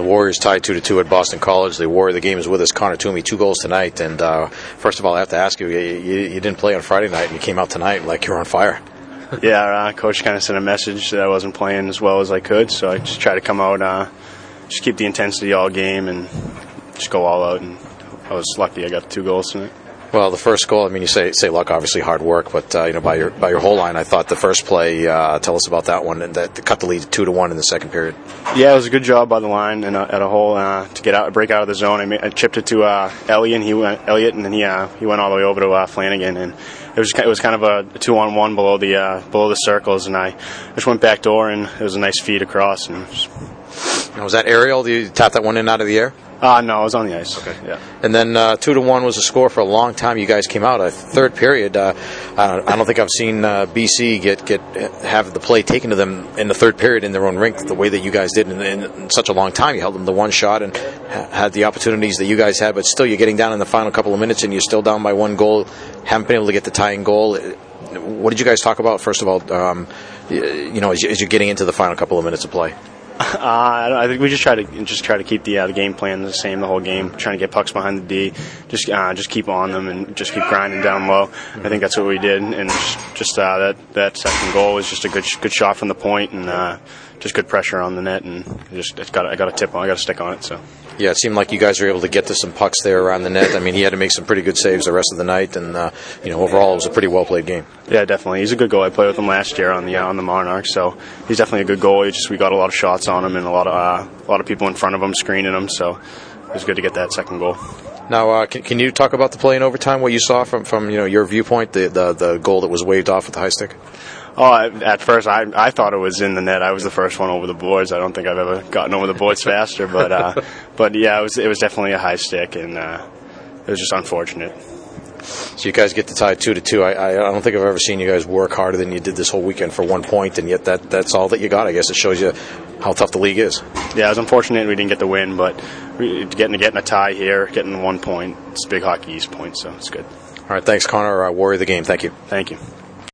the Warriors tied two to two at Boston College. The Warrior, the game is with us. Connor Toomey, two goals tonight. And uh, first of all, I have to ask you, you, you didn't play on Friday night, and you came out tonight like you're on fire. yeah, uh, coach kind of sent a message that I wasn't playing as well as I could, so I just tried to come out, uh, just keep the intensity all game, and just go all out. And I was lucky I got two goals tonight. Well, the first goal. I mean, you say say luck, obviously hard work, but uh, you know by your by your whole line, I thought the first play. Uh, tell us about that one, and that cut the lead two to one in the second period. Yeah, it was a good job by the line and uh, at a hole uh, to get out, break out of the zone. I, made, I chipped it to uh, Elliot, and he went Elliot, and then he uh, he went all the way over to uh, Flanagan, and it was it was kind of a two on one below the uh, below the circles, and I just went back door, and it was a nice feed across. And now, was that aerial? Did you tap that one in out of the air? Uh, no, I was on the ice. Okay, yeah. And then uh, two to one was a score for a long time. You guys came out a third period. Uh, I, don't, I, don't, think I've seen uh, BC get get have the play taken to them in the third period in their own rink the way that you guys did in, in, in such a long time. You held them to one shot and ha- had the opportunities that you guys had, but still you're getting down in the final couple of minutes and you're still down by one goal. Haven't been able to get the tying goal. What did you guys talk about first of all? Um, you know, as, as you're getting into the final couple of minutes of play. Uh, I I think we just try to just try to keep the uh, the game plan the same the whole game, trying to get pucks behind the D, just uh, just keep on them and just keep grinding down low. I think that's what we did, and just, just uh, that that second goal was just a good good shot from the point and uh, just good pressure on the net, and just it got I got a tip on, I got a stick on it, so. Yeah, it seemed like you guys were able to get to some pucks there around the net. I mean, he had to make some pretty good saves the rest of the night, and uh, you know, overall, it was a pretty well played game. Yeah, definitely. He's a good goalie. I played with him last year on the uh, on the Monarchs, so he's definitely a good goalie. Just we got a lot of shots on him and a lot of uh, a lot of people in front of him screening him, so it was good to get that second goal. Now, uh, can, can, you talk about the play in overtime? What you saw from, from you know your viewpoint, the, the the goal that was waved off with the high stick. Oh, at first I I thought it was in the net. I was the first one over the boards. I don't think I've ever gotten over the boards faster, but uh, but yeah, it was it was definitely a high stick, and uh, it was just unfortunate. So you guys get to tie two to two. I, I don't think I've ever seen you guys work harder than you did this whole weekend for one point, and yet that that's all that you got. I guess it shows you how tough the league is. Yeah, it was unfortunate we didn't get the win, but getting getting a tie here, getting one point, it's big hockey East point, so it's good. All right, thanks, Connor. Uh, Warrior the game. Thank you. Thank you.